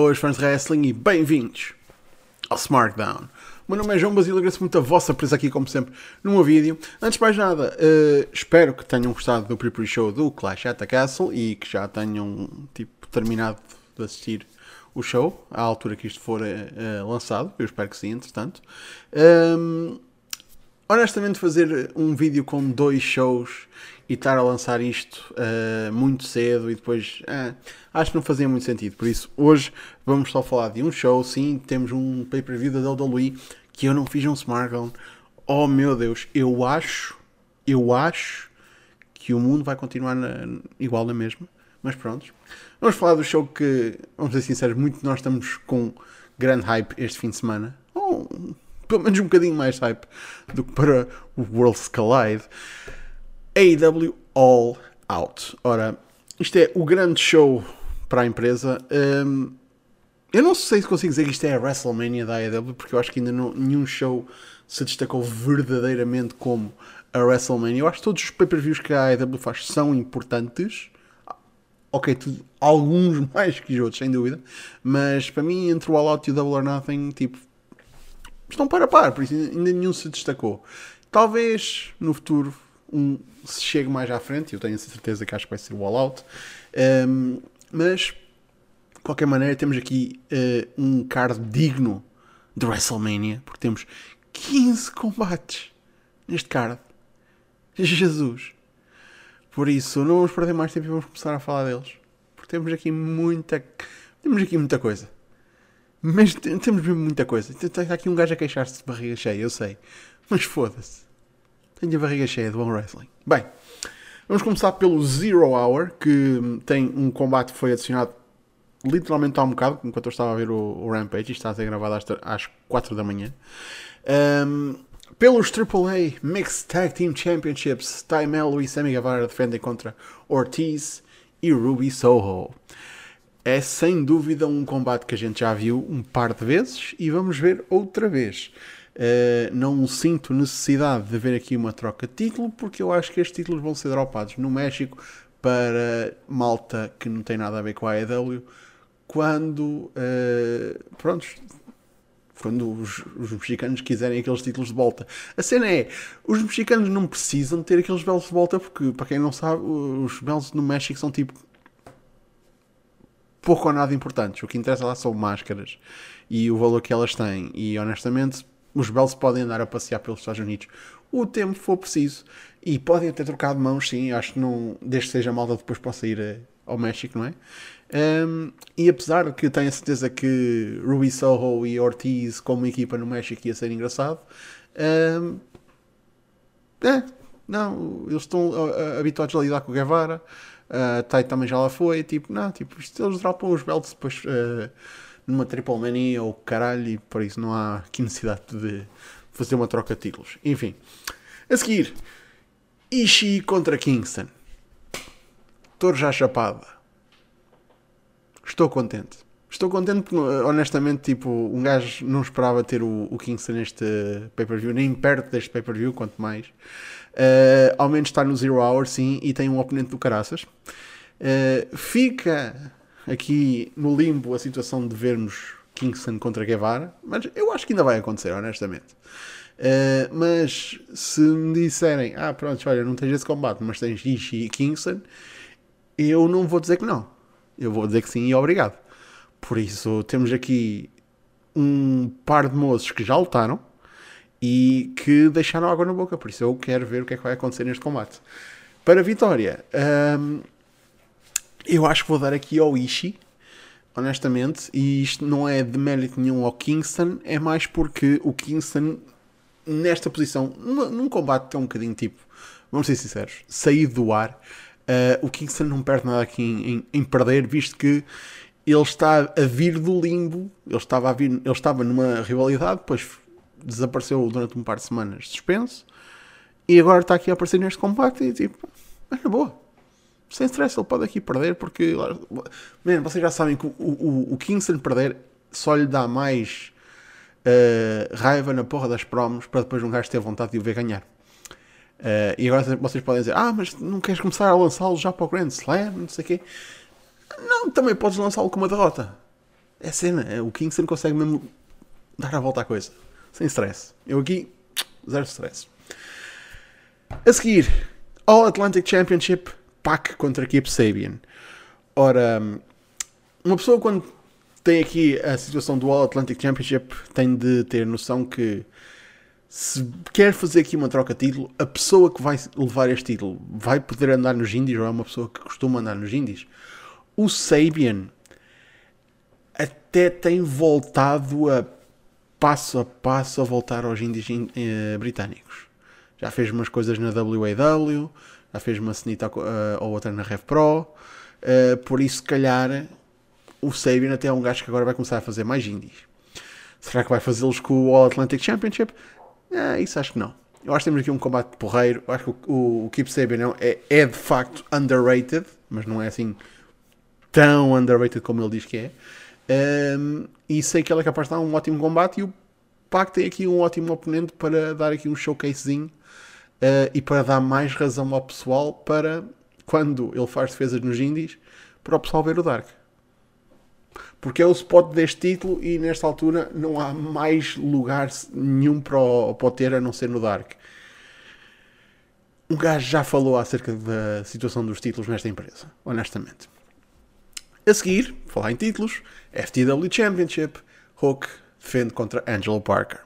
Boas fãs de wrestling e bem-vindos ao SmackDown. O meu nome é João Basílio, agradeço muito a vossa presença aqui, como sempre, no meu vídeo. Antes de mais nada, uh, espero que tenham gostado do pre-pre show do Clash at the Castle e que já tenham tipo, terminado de assistir o show à altura que isto for uh, lançado. Eu espero que sim, entretanto. Um, honestamente, fazer um vídeo com dois shows e estar a lançar isto uh, muito cedo e depois uh, acho que não fazia muito sentido. Por isso, hoje vamos só falar de um show. Sim, temos um pay-per-view da WWE que eu não fiz um SmackDown. Oh meu Deus, eu acho, eu acho que o mundo vai continuar na, igual na mesma. Mas pronto, vamos falar do show que, vamos ser sinceros, muito nós estamos com grande hype este fim de semana. Oh, pelo menos um bocadinho mais hype do que para o World's Collide. AEW All Out. Ora, isto é o grande show para a empresa. Um, eu não sei se consigo dizer que isto é a WrestleMania da AEW, porque eu acho que ainda não, nenhum show se destacou verdadeiramente como a WrestleMania. Eu acho que todos os pay-per-views que a AEW faz são importantes. Ok, tudo, alguns mais que os outros, sem dúvida. Mas para mim, entre o All Out e o Double or Nothing, tipo, estão para par, por isso ainda nenhum se destacou. Talvez no futuro um se chegue mais à frente, eu tenho a certeza que acho que vai ser o All Out. Um, mas, de qualquer maneira, temos aqui uh, um card digno de WrestleMania, porque temos 15 combates neste card. Jesus! Por isso, não vamos perder mais tempo e vamos começar a falar deles. Porque temos aqui muita. Temos aqui muita coisa. Mas temos mesmo muita coisa. Está aqui um gajo a queixar-se de barriga cheia, eu sei. Mas foda-se. Tenho a barriga cheia de bom wrestling. Bem, vamos começar pelo Zero Hour, que tem um combate que foi adicionado literalmente há um bocado, enquanto eu estava a ver o, o Rampage, isto está a ser gravado às, às 4 da manhã. Um, pelos AAA Mixed Tag Team Championships, Ty Mello e Sammy Guevara defendem contra Ortiz e Ruby Soho. É sem dúvida um combate que a gente já viu um par de vezes e vamos ver outra vez. Uh, não sinto necessidade de ver aqui uma troca de título, porque eu acho que estes títulos vão ser dropados no México para malta que não tem nada a ver com a AEW, quando, uh, prontos, quando os, os, mexicanos quiserem aqueles títulos de volta. A cena é, os mexicanos não precisam ter aqueles belos de volta, porque, para quem não sabe, os belos no México são tipo pouco ou nada importantes. O que interessa lá são máscaras e o valor que elas têm. E honestamente, os Bells podem andar a passear pelos Estados Unidos o tempo for preciso e podem ter trocado mãos, sim. Acho que não, desde que seja malta, depois possa ir eh, ao México, não é? Um, e apesar de que tenho a certeza que Ruby Soho e Ortiz, como equipa no México, ia ser engraçado, um, é, não, eles estão uh, habituados a lidar com o Guevara. Uh, Tai também já lá foi. Tipo, não, tipo, isto, eles dropam os belts depois. Uh, numa Triple Mania ou caralho, e por isso não há aqui necessidade de fazer uma troca de títulos. Enfim, a seguir, Ishii contra Kingston. Estou já chapada. Estou contente. Estou contente porque, honestamente, tipo, um gajo não esperava ter o, o Kingston neste pay-per-view, nem perto deste pay-per-view, quanto mais. Uh, ao menos está no Zero Hour, sim, e tem um oponente do caraças. Uh, fica aqui no limbo a situação de vermos Kingston contra Guevara, mas eu acho que ainda vai acontecer, honestamente. Uh, mas se me disserem, ah, pronto, olha, não tens esse combate, mas tens Ishii e Kingston, eu não vou dizer que não. Eu vou dizer que sim e obrigado. Por isso, temos aqui um par de moços que já lutaram e que deixaram água na boca. Por isso, eu quero ver o que é que vai acontecer neste combate. Para a vitória, um, eu acho que vou dar aqui ao Ishii, honestamente, e isto não é de mérito nenhum ao Kingston, é mais porque o Kingston, nesta posição, num, num combate é um bocadinho tipo, vamos ser sinceros, saído do ar, uh, o Kingston não perde nada aqui em, em, em, perder, visto que ele está a vir do limbo, ele estava, vir, ele estava numa rivalidade, depois desapareceu durante um par de semanas suspenso, e agora está aqui a aparecer neste combate e tipo, é na boa sem stress, ele pode aqui perder, porque man, vocês já sabem que o, o, o Kingston perder só lhe dá mais uh, raiva na porra das promos para depois um gajo ter vontade de o ver ganhar. Uh, e agora vocês podem dizer: Ah, mas não queres começar a lançá-lo já para o Grand Slam? Não sei o quê. Não, também podes lançá-lo com uma derrota. É cena. é- O Kingston consegue mesmo dar a volta à coisa. Sem stress. Eu aqui, zero stress. A seguir, All Atlantic Championship, Pac contra Kip Sabian. Ora, uma pessoa quando tem aqui a situação do All Atlantic Championship tem de ter noção que se quer fazer aqui uma troca de título, a pessoa que vai levar este título vai poder andar nos Indies ou é uma pessoa que costuma andar nos Indies. O Sabian até tem voltado a passo a passo a voltar aos Indies eh, britânicos. Já fez umas coisas na WAW, já fez uma cenita eh, ou outra na Rev Pro, eh, por isso, se calhar, o Sabian até é um gajo que agora vai começar a fazer mais indies. Será que vai fazê-los com o All Atlantic Championship? É, isso acho que não. Eu acho que temos aqui um combate porreiro. Eu acho que o, o, o Keep Sabian é, é de facto underrated, mas não é assim tão underrated como ele diz que é. Um, e sei que ele é capaz de dar um ótimo combate e o Pac tem aqui um ótimo oponente para dar aqui um showcasezinho uh, e para dar mais razão ao pessoal para quando ele faz defesas nos indies para o pessoal ver o Dark. Porque é o spot deste título e nesta altura não há mais lugar nenhum para o, para o ter a não ser no Dark. Um gajo já falou acerca da situação dos títulos nesta empresa, honestamente. A seguir, falar em títulos, FTW Championship, Hook defende contra Angelo Parker.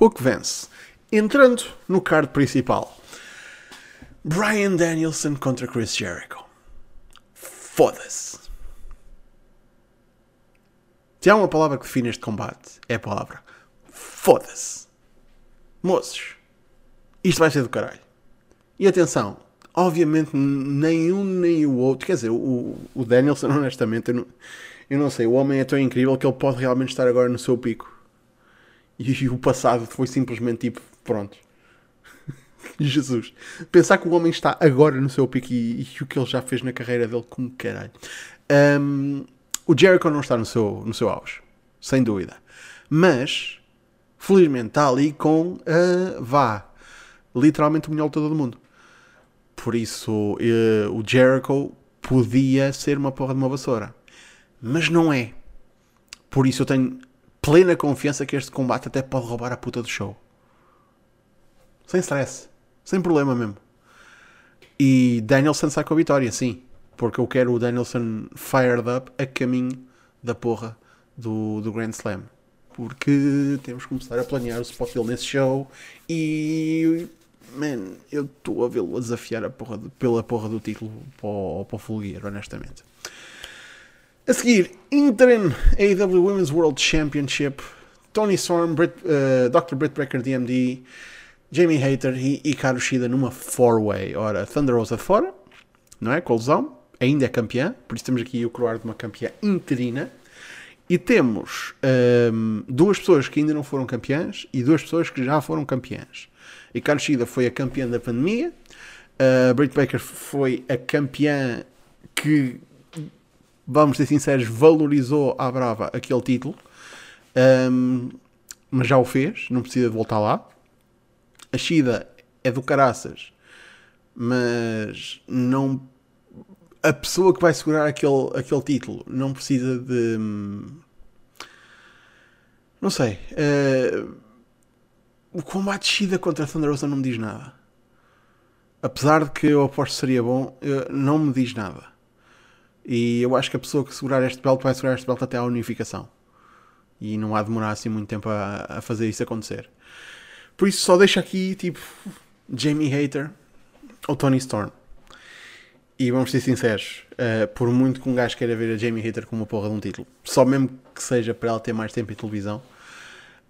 Hook vence. Entrando no card principal, Brian Danielson contra Chris Jericho. Foda-se. Se há uma palavra que define este combate, é a palavra foda-se. Moços, isto vai ser do caralho. E atenção, obviamente nenhum nem o outro, quer dizer, o, o Danielson, honestamente, eu não, eu não sei, o homem é tão incrível que ele pode realmente estar agora no seu pico. E, e o passado foi simplesmente tipo, pronto. Jesus. Pensar que o homem está agora no seu pico e, e o que ele já fez na carreira dele, como caralho. Um, o Jericho não está no seu, no seu auge, sem dúvida. Mas, felizmente, está ali com, uh, vá, literalmente o melhor lutador do mundo. Por isso, uh, o Jericho podia ser uma porra de uma vassoura. Mas não é. Por isso eu tenho plena confiança que este combate até pode roubar a puta do show. Sem stress. Sem problema mesmo. E Danielson sai com a vitória, sim. Porque eu quero o Danielson fired up a caminho da porra do, do Grand Slam. Porque temos que começar a planear o spot dele nesse show. E. Man, eu estou a vê-lo a desafiar a porra pela porra do título para o, para o Full Gear, honestamente. A seguir, Interim AEW Women's World Championship. Tony Storm, Brit, uh, Dr. Britt Breaker DMD, Jamie Hater e Hikaru Shida numa four-way. Ora, Thunder Rosa de fora, não é? Colzão, ainda é campeã, por isso temos aqui o coroar de uma campeã interina. E temos um, duas pessoas que ainda não foram campeãs e duas pessoas que já foram campeãs. Hikaru Shida foi a campeã da pandemia, uh, Britt Baker foi a campeã que, vamos ser sinceros, valorizou à brava aquele título, um, mas já o fez, não precisa de voltar lá. A Shida é do caraças, mas não. A pessoa que vai segurar aquele, aquele título não precisa de. Não sei. Uh, o combate Shida contra Thunder Rosa não me diz nada. Apesar de que eu aposto que seria bom, não me diz nada. E eu acho que a pessoa que segurar este belt vai segurar este belt até à unificação. E não há de demorar assim muito tempo a, a fazer isso acontecer. Por isso só deixa aqui tipo Jamie Hater ou Tony Storm. E vamos ser sinceros, uh, por muito que um gajo queira ver a Jamie Hater com uma porra de um título, só mesmo que seja para ela ter mais tempo em televisão,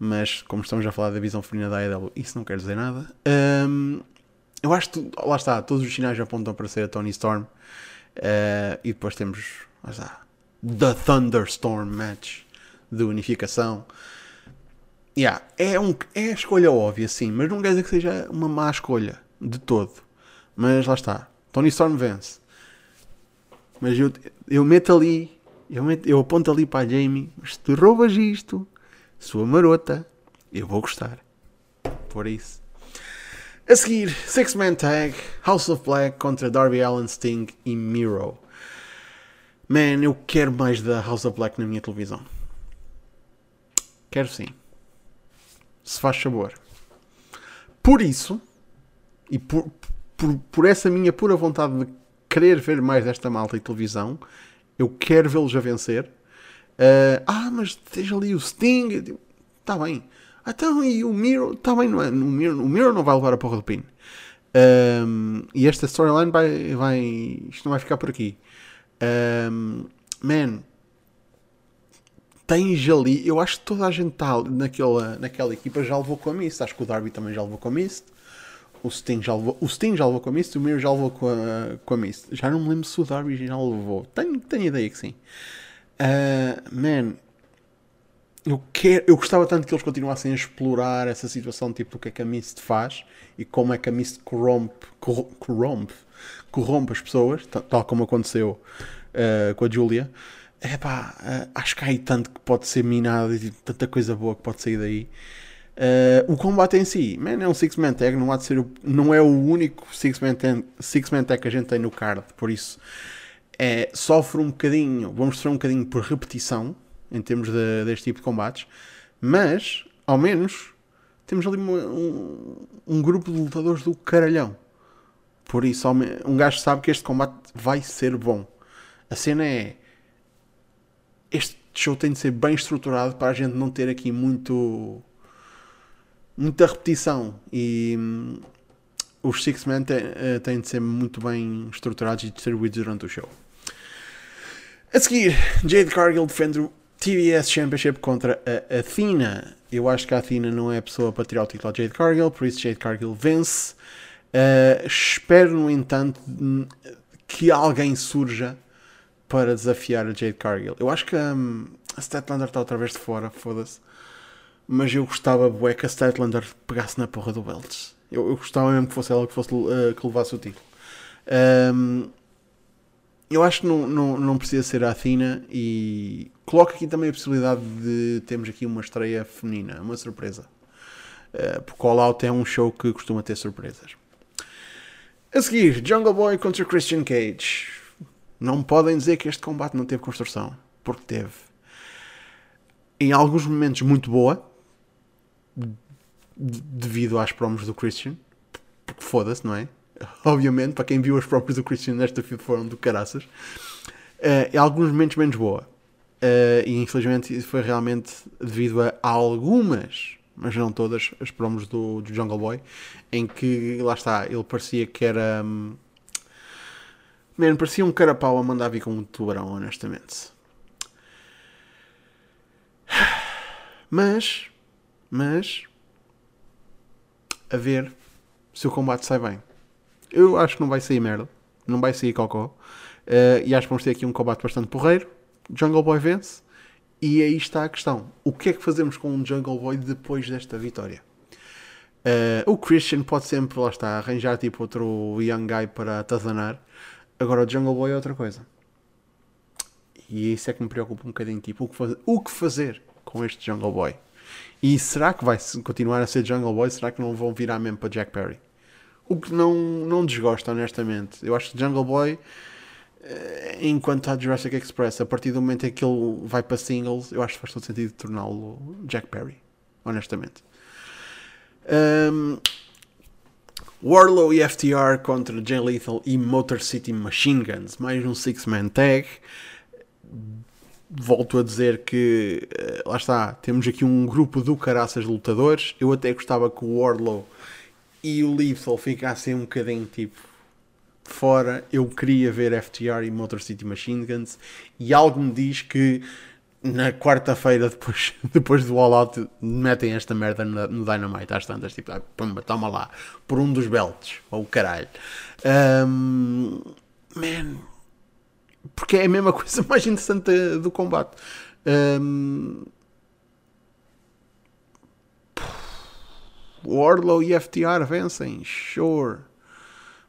mas como estamos a falar da visão feminina da AEW, isso não quer dizer nada. Um, eu acho que, lá está, todos os sinais apontam para ser a Tony Storm. Uh, e depois temos, lá está, The Thunderstorm Match de unificação. Yeah, é, um, é a escolha óbvia, sim, mas não quer dizer que seja uma má escolha de todo. Mas lá está, Tony Storm vence. Mas eu, eu meto ali, eu, meto, eu aponto ali para a Jamie, mas se tu roubas isto, sua marota, eu vou gostar. Por isso. A seguir, Six Man Tag, House of Black contra Darby Allin, Sting e Miro. Man, eu quero mais da House of Black na minha televisão. Quero sim. Se faz favor. Por isso, e por, por, por essa minha pura vontade de querer ver mais desta malta e televisão, eu quero vê-los a vencer. Uh, ah, mas esteja ali o Sting. Está bem. Então, e o Miro? Está bem, não é? O Miro, o Miro não vai levar a porra do pin. Um, e esta storyline vai, vai. Isto não vai ficar por aqui. Um, man, tens ali. Eu acho que toda a gente está naquela, naquela equipa já levou com a Mist. Acho que o Darby também já levou com a Mist. O Sting já levou, o Sting já levou com a Mist. O Mir já levou com a, com a Mist. Já não me lembro se o Darby já levou. Tenho, tenho ideia que sim. Uh, man, eu, quero, eu gostava tanto que eles continuassem a explorar essa situação, tipo, do que é que a Mist faz e como é que a Mist corrompe, corrompe, corrompe as pessoas, tal como aconteceu uh, com a Julia. É pá, uh, acho que há aí tanto que pode ser minado e tanta coisa boa que pode sair daí. Uh, o combate em si, man, é um six-man tag, não, há de ser, não é o único six-man tag, six tag que a gente tem no card, por isso é, sofre um bocadinho, vamos sofrer um bocadinho por repetição, em termos de, deste tipo de combates, mas, ao menos, temos ali um, um grupo de lutadores do caralhão. Por isso, um gajo sabe que este combate vai ser bom. A cena é. Este show tem de ser bem estruturado para a gente não ter aqui muito. muita repetição. E. Hum, os Six Men eh, têm de ser muito bem estruturados e distribuídos durante o show. A seguir, Jade Cargill defende o TBS Championship contra a Athena. Eu acho que a Athena não é a pessoa para tirar o título a Jade Cargill, por isso Jade Cargill vence. Uh, espero, no entanto, que alguém surja para desafiar a Jade Cargill. Eu acho que um, a Statlander está outra vez de fora, foda-se. Mas eu gostava, bué, que a Statlander pegasse na porra do Belts. Eu, eu, gostava mesmo que fosse ela que, fosse, uh, que levasse o título. Um, eu acho que não, não, não precisa ser a Athena e coloco aqui também a possibilidade de termos aqui uma estreia feminina, uma surpresa. Uh, porque All Out é um show que costuma ter surpresas. A seguir, Jungle Boy contra Christian Cage. Não podem dizer que este combate não teve construção, porque teve. Em alguns momentos muito boa, devido às promos do Christian, porque foda-se, não é? obviamente, para quem viu as próprias do Christian nesta feud foram do caraças. Uh, em alguns momentos menos boa. Uh, e infelizmente isso foi realmente devido a algumas, mas não todas, as promos do, do Jungle Boy, em que, lá está, ele parecia que era. Um, man, parecia um carapau a mandar vir com um tubarão, honestamente. Mas, mas, a ver se o combate sai bem. Eu acho que não vai sair merda. Não vai sair cocó. Uh, e acho que vamos ter aqui um combate bastante porreiro. Jungle Boy vence. E aí está a questão. O que é que fazemos com um Jungle Boy depois desta vitória? Uh, o Christian pode sempre, lá está, arranjar tipo outro Young Guy para atazanar. Agora o Jungle Boy é outra coisa. E isso é que me preocupa um bocadinho. Tipo, o que, fazer, o que fazer com este Jungle Boy? E será que vai continuar a ser Jungle Boy? Será que não vão virar mesmo para Jack Perry? O que não, não desgosta, honestamente. Eu acho que Jungle Boy, eh, enquanto a Jurassic Express, a partir do momento em que ele vai para singles, eu acho que faz todo sentido torná-lo Jack Perry. Honestamente. Um, Warlow e FTR contra Jay Lethal e Motor City Machine Guns. Mais um six-man tag. Volto a dizer que, eh, lá está, temos aqui um grupo do caraças lutadores. Eu até gostava que o Warlow e o Lethal ficassem um bocadinho tipo fora. Eu queria ver FTR e Motor City Machine Guns e algo me diz que na quarta-feira depois, depois do All Out metem esta merda no Dynamite às tantas, tipo, ah, pumba, toma lá, por um dos belts, ou oh, caralho. Um, man, porque é a mesma coisa mais interessante do combate. Um, Wardlow e FTR vencem, sure.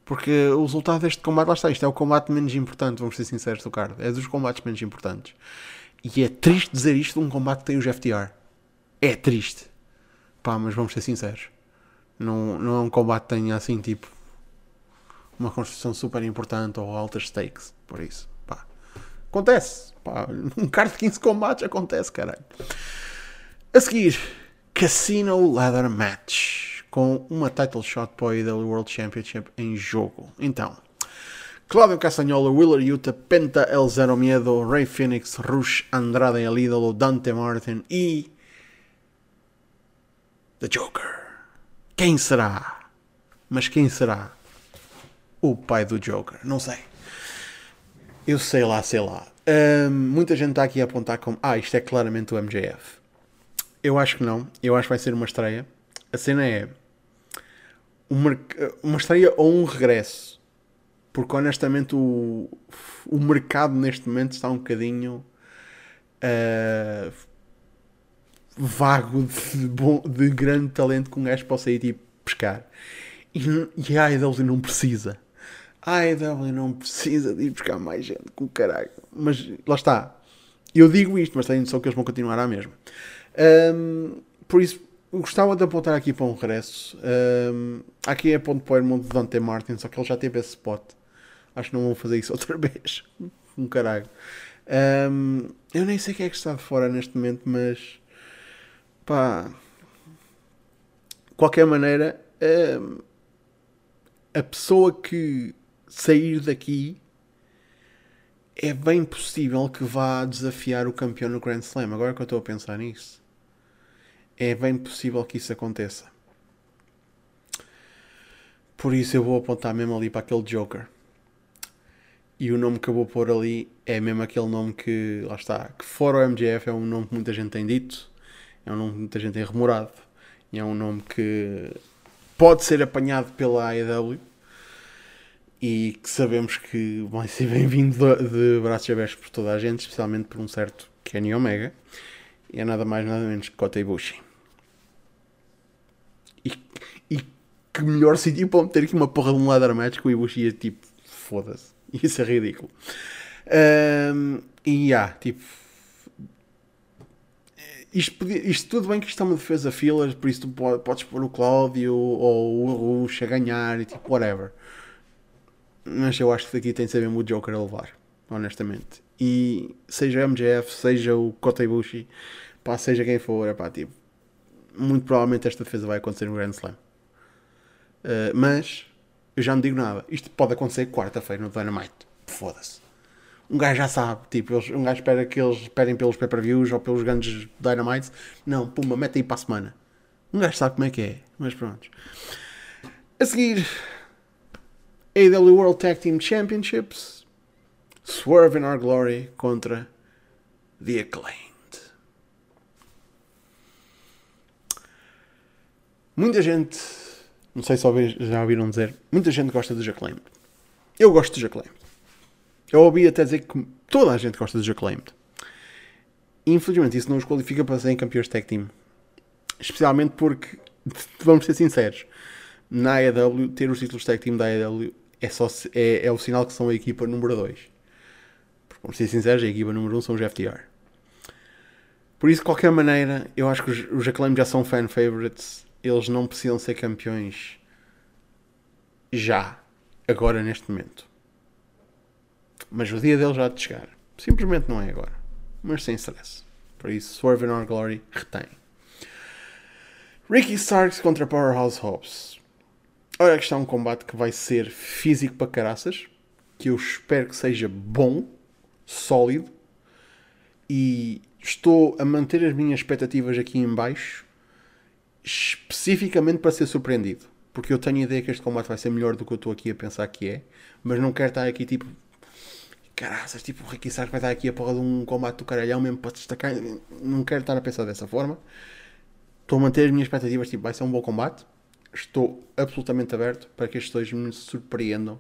Porque o resultado deste combate, lá está, isto é o combate menos importante, vamos ser sinceros do card. É dos combates menos importantes. E é triste dizer isto de um combate que tem os FTR. É triste. Pá, mas vamos ser sinceros. Não, não é um combate que tenha assim, tipo, uma construção super importante ou altas stakes. Por isso, pá. Acontece. Pá, um card de 15 combates acontece, caralho. A seguir, Casino Leather Match com uma title shot para o World Championship em jogo. Então, Cláudio Castanhola, Willer Yuta, Penta El Zero Miedo, Ray Phoenix, Rush Andrade El Ídolo, Dante Martin e. The Joker. Quem será? Mas quem será? O pai do Joker. Não sei. Eu sei lá, sei lá. Um, muita gente está aqui a apontar como. Ah, isto é claramente o MJF. Eu acho que não. Eu acho que vai ser uma estreia. A cena é. Uma, uma estreia ou um regresso. Porque honestamente o, o mercado neste momento está um bocadinho. Uh, vago de, bom, de grande talento que um gajo possa ir tipo pescar. E, e a AEW não precisa. A AEW não precisa de ir buscar mais gente com caralho. Mas lá está. Eu digo isto, mas tenho noção que eles vão continuar à mesma. Um, por isso, gostava de apontar aqui para um regresso. Um, aqui é ponto para o irmão de Dante Martin, só que ele já teve esse spot. Acho que não vou fazer isso outra vez. um caralho. Um, eu nem sei quem é que está de fora neste momento, mas pá. Qualquer maneira, a pessoa que sair daqui é bem possível que vá desafiar o campeão no Grand Slam. Agora que eu estou a pensar nisso, é bem possível que isso aconteça. Por isso eu vou apontar mesmo ali para aquele Joker. E o nome que eu vou pôr ali é mesmo aquele nome que, lá está, que fora o MJF é um nome que muita gente tem dito, é um nome que muita gente tem remorado, e é um nome que pode ser apanhado pela AEW e que sabemos que vai ser bem-vindo de braços abertos por toda a gente, especialmente por um certo Kenny Omega, e é nada mais nada menos que Kota Ibushi. E, e que melhor sítio para meter aqui uma porra de um ladder match com o Ibushi ia tipo, foda-se, isso é ridículo. Um, e há, tipo, isto, isto, tudo bem que isto é uma defesa filler, por isso tu podes pôr o Cláudio ou o Rush a ganhar e tipo, whatever. Mas eu acho que daqui tem de ser mesmo o Joker a levar, honestamente. E seja MJF, seja o Kota Ibushi, pá, seja quem for, é pá, tipo, muito provavelmente esta defesa vai acontecer no Grand Slam. Uh, mas eu já não digo nada. Isto pode acontecer quarta-feira no Dynamite. Foda-se. Um gajo já sabe, tipo, eles, um gajo espera que eles esperem pelos pay-per-views ou pelos grandes Dynamites. Não, puma, mete aí para a semana. Um gajo sabe como é que é, mas pronto. A seguir, AW World Tag Team Championships, Swerve in Our Glory contra The Acclaimed. Muita gente, não sei se já ouviram dizer, muita gente gosta dos Acclaimed. Eu gosto dos Acclaimed. Eu ouvi até dizer que toda a gente gosta dos Acclaimed. Infelizmente isso não os qualifica para serem campeões tag team. Especialmente porque, vamos ser sinceros, na AEW, ter os títulos tag team da AEW é, só, é, é o sinal que são a equipa número 2. Vamos ser sinceros, a equipa número 1 um são os FTR. Por isso, de qualquer maneira, eu acho que os, os Acclaim já são fan favorites. Eles não precisam ser campeões já, agora, neste momento. Mas o dia deles já de chegar. Simplesmente não é agora. Mas sem stress. Por isso, Swerve in Our Glory retém. Ricky Starks contra Powerhouse Hobbs. Olha que está um combate que vai ser físico para caraças, que eu espero que seja bom, sólido, e estou a manter as minhas expectativas aqui em baixo, especificamente para ser surpreendido, porque eu tenho a ideia que este combate vai ser melhor do que eu estou aqui a pensar que é, mas não quero estar aqui tipo caraças, tipo o Ricky Starks vai estar aqui a porra de um combate do caralhão mesmo para destacar, não quero estar a pensar dessa forma. Estou a manter as minhas expectativas, tipo, vai ser um bom combate estou absolutamente aberto para que estes dois me surpreendam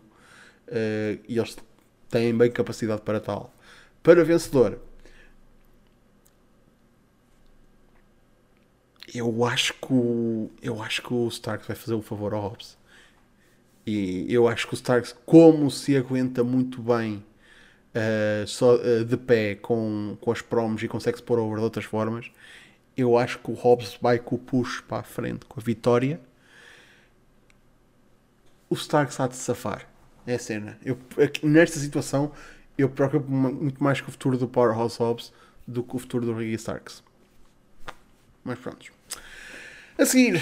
uh, e eles têm bem capacidade para tal. Para vencedor, eu acho que o, eu acho que o Starks vai fazer o favor ao Hobbs. E eu acho que o Starks, como se aguenta muito bem uh, só, uh, de pé com, com as promos e consegue se pôr over de outras formas, eu acho que o Hobbs vai com o push para a frente, com a vitória o Starks há de safar. É a cena. Eu, nesta situação, eu preocupo muito mais com o futuro do Powerhouse Hobbs do que o futuro do Ricky Starks. Mas pronto. A seguir,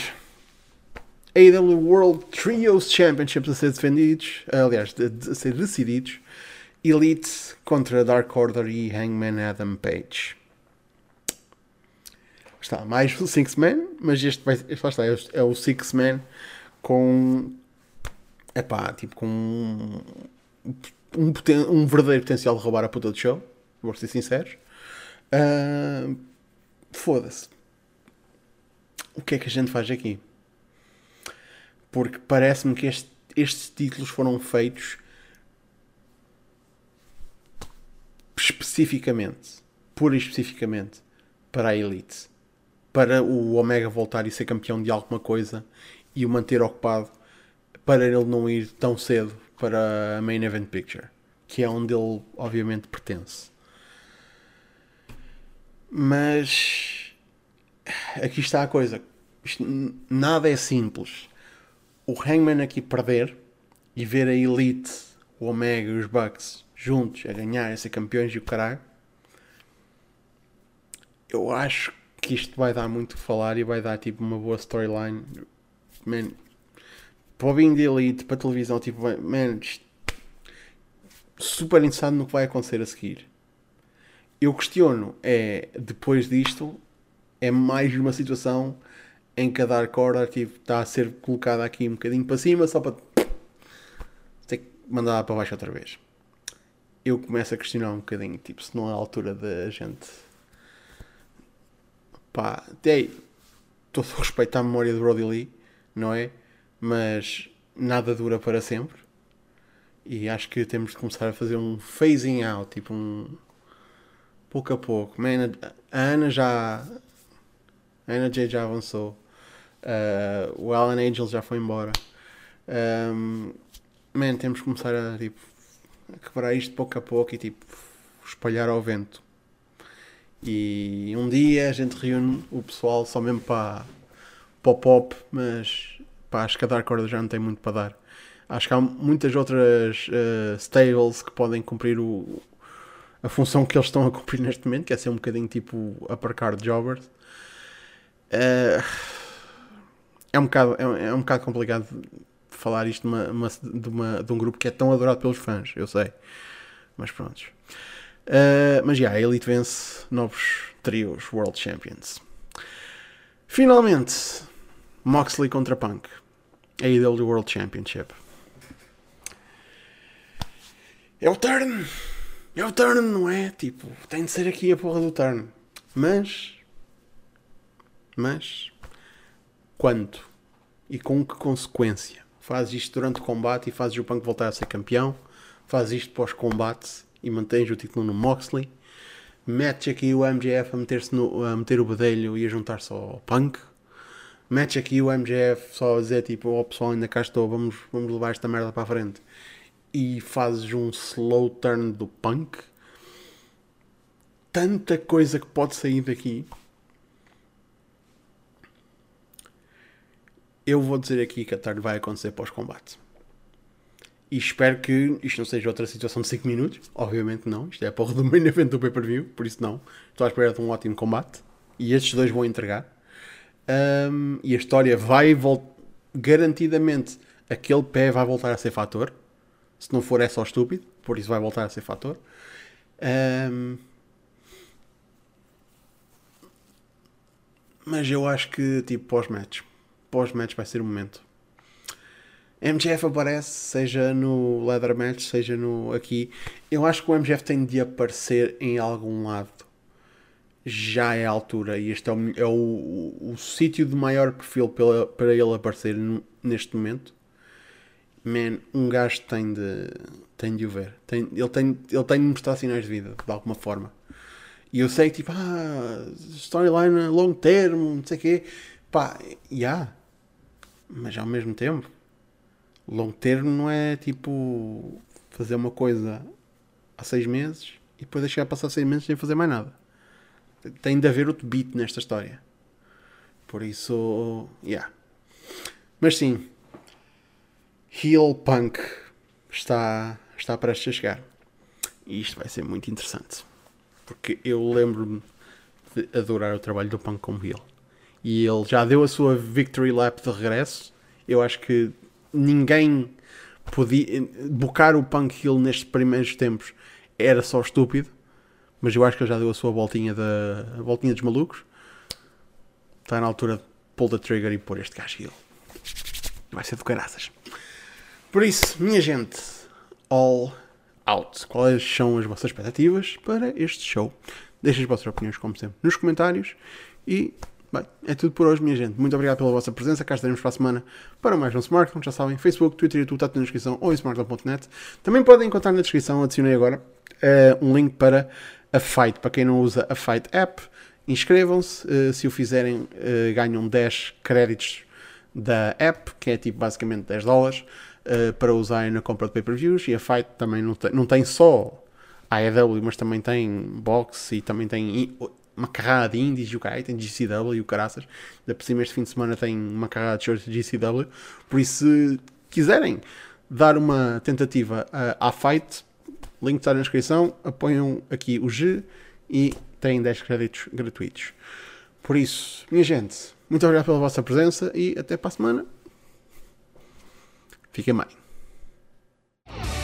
AEW World Trios Championships a ser defendidos, aliás, a ser decididos. Elite contra Dark Order e Hangman Adam Page. Está mais o Six Man, mas este, vai, este está, é o Six Man com. É pá, tipo com um, um, um, verdadeiro potencial de roubar a puta do show. Vou ser sinceros. Uh, Foda-se. O que é que a gente faz aqui? Porque parece-me que este, estes títulos foram feitos especificamente, pura e especificamente, para a Elite. Para o Omega voltar e ser campeão de alguma coisa e o manter ocupado para ele não ir tão cedo para a Main Event Picture, que é onde ele obviamente pertence. Mas aqui está a coisa. Isto, nada é simples. O Hangman aqui perder e ver a Elite, o Omega e os Bucks juntos a ganhar, a ser campeões e o caralho. Eu acho que isto vai dar muito que falar e vai dar tipo uma boa storyline. Man, para o Bing de Elite, para a televisão, tipo, man, super interessado no que vai acontecer a seguir. Eu questiono, é depois disto, é mais uma situação em que a Dark Order tipo, está a ser colocada aqui um bocadinho para cima só para ter que mandar para baixo outra vez eu começo a questionar um bocadinho, tipo, se não é a altura da gente. Pá, até todo o respeito à memória de Brody Lee, não é? Mas nada dura para sempre. E acho que temos de começar a fazer um phasing out, tipo um. pouco a pouco. Man, a Ana já. A Ana J já avançou. Uh, o Alan Angel já foi embora. Um, man, temos que começar a tipo quebrar isto pouco a pouco e tipo espalhar ao vento. E um dia a gente reúne o pessoal só mesmo para, o pop, mas pá, acho que a Dark Order já não tem muito para dar. Acho que há muitas outras uh, stables que podem cumprir o, a função que eles estão a cumprir neste momento, que é ser um bocadinho tipo aparcar jobbers. Uh, é, um bocado, é, é um bocado complicado falar isto de, uma, uma, de, uma, de um grupo que é tão adorado pelos fãs, eu sei. Mas pronto. Uh, mas já, yeah, a Elite vence novos trios World Champions. Finalmente, Moxley contra Punk. AEW World Championship. É o turn! É o turn, não é? Tipo, tem de ser aqui a porra do turn. Mas. Mas. Quanto? E com que consequência? fazes isto durante o combate e fazes o Punk voltar a ser campeão, fazes isto pós-combate e mantens o título no Moxley, metes aqui o MJF a, meter-se no, a meter o bedelho e a juntar-se ao Punk, metes aqui o MJF só a dizer tipo, oh, pessoal, ainda cá estou, vamos, vamos levar esta merda para a frente, e fazes um slow turn do Punk. Tanta coisa que pode sair daqui eu vou dizer aqui que a tarde vai acontecer pós-combate. E espero que isto não seja outra situação de 5 minutos. Obviamente não. Isto é a porra do main event do pay-per-view. Por isso não. Estou à espera de um ótimo combate. E estes dois vão entregar. Um, e a história vai voltar. Garantidamente aquele pé vai voltar a ser fator. Se não for é só estúpido. Por isso vai voltar a ser fator. Um, mas eu acho que tipo pós-match pós-match vai ser o momento. MGF aparece, seja no Leather Match, seja no aqui. Eu acho que o MGF tem de aparecer em algum lado. Já é a altura e este é o, é o, o, o sítio de maior perfil pela, para ele aparecer neste momento. Man, um gajo tem de, tem de o ver. Tem, ele, tem, ele tem de mostrar sinais de vida, de alguma forma. E eu sei que, tipo, ah, storyline a longo termo, não sei o quê. Pá, já. Yeah mas ao mesmo tempo, longo termo não é tipo fazer uma coisa há seis meses e depois deixar passar seis meses sem fazer mais nada. Tem de haver outro beat nesta história. Por isso, yeah. Mas sim, Heel Punk está, está prestes a chegar. E isto vai ser muito interessante. Porque eu lembro-me de adorar o trabalho do Punk como Heel. e ele já deu a sua victory lap de regresso. Eu acho que ninguém podia. Bocar o Punk Hill nestes primeiros tempos era só estúpido, mas eu acho que ele já deu a sua voltinha, da, voltinha dos malucos. Está na altura de pull the trigger e pôr este gajo Hill. Vai ser de caraças. Por isso, minha gente, all out. Quais são as vossas expectativas para este show? Deixem as vossas opiniões, como sempre, nos comentários. E bem, é tudo por hoje, minha gente. Muito obrigado pela vossa presença. Cá estaremos para a semana para mais um Smartphone. Já sabem, Facebook, Twitter e YouTube está tudo na descrição ou em smartphone.net. Também podem encontrar na descrição, adicionei agora, uh, um link para a Fight. Para quem não usa a Fight app, inscrevam-se. Uh, se o fizerem, uh, ganham 10 créditos da app, que é tipo basicamente 10 dólares uh, para usarem na compra de pay-per-views e a Fight também não tem, não tem só a AEW, mas também tem box e também tem uma carrada de indies e o cara tem GCW e o caraças. Da por cima este fim de semana tem uma carrada de shorts de GCW. Por isso, se quiserem dar uma tentativa à Fight, link está na descrição, apoiam aqui o G e têm 10 créditos gratuitos. Por isso, minha gente, muito obrigado pela vossa presença e até para a semana. Fiquem bem.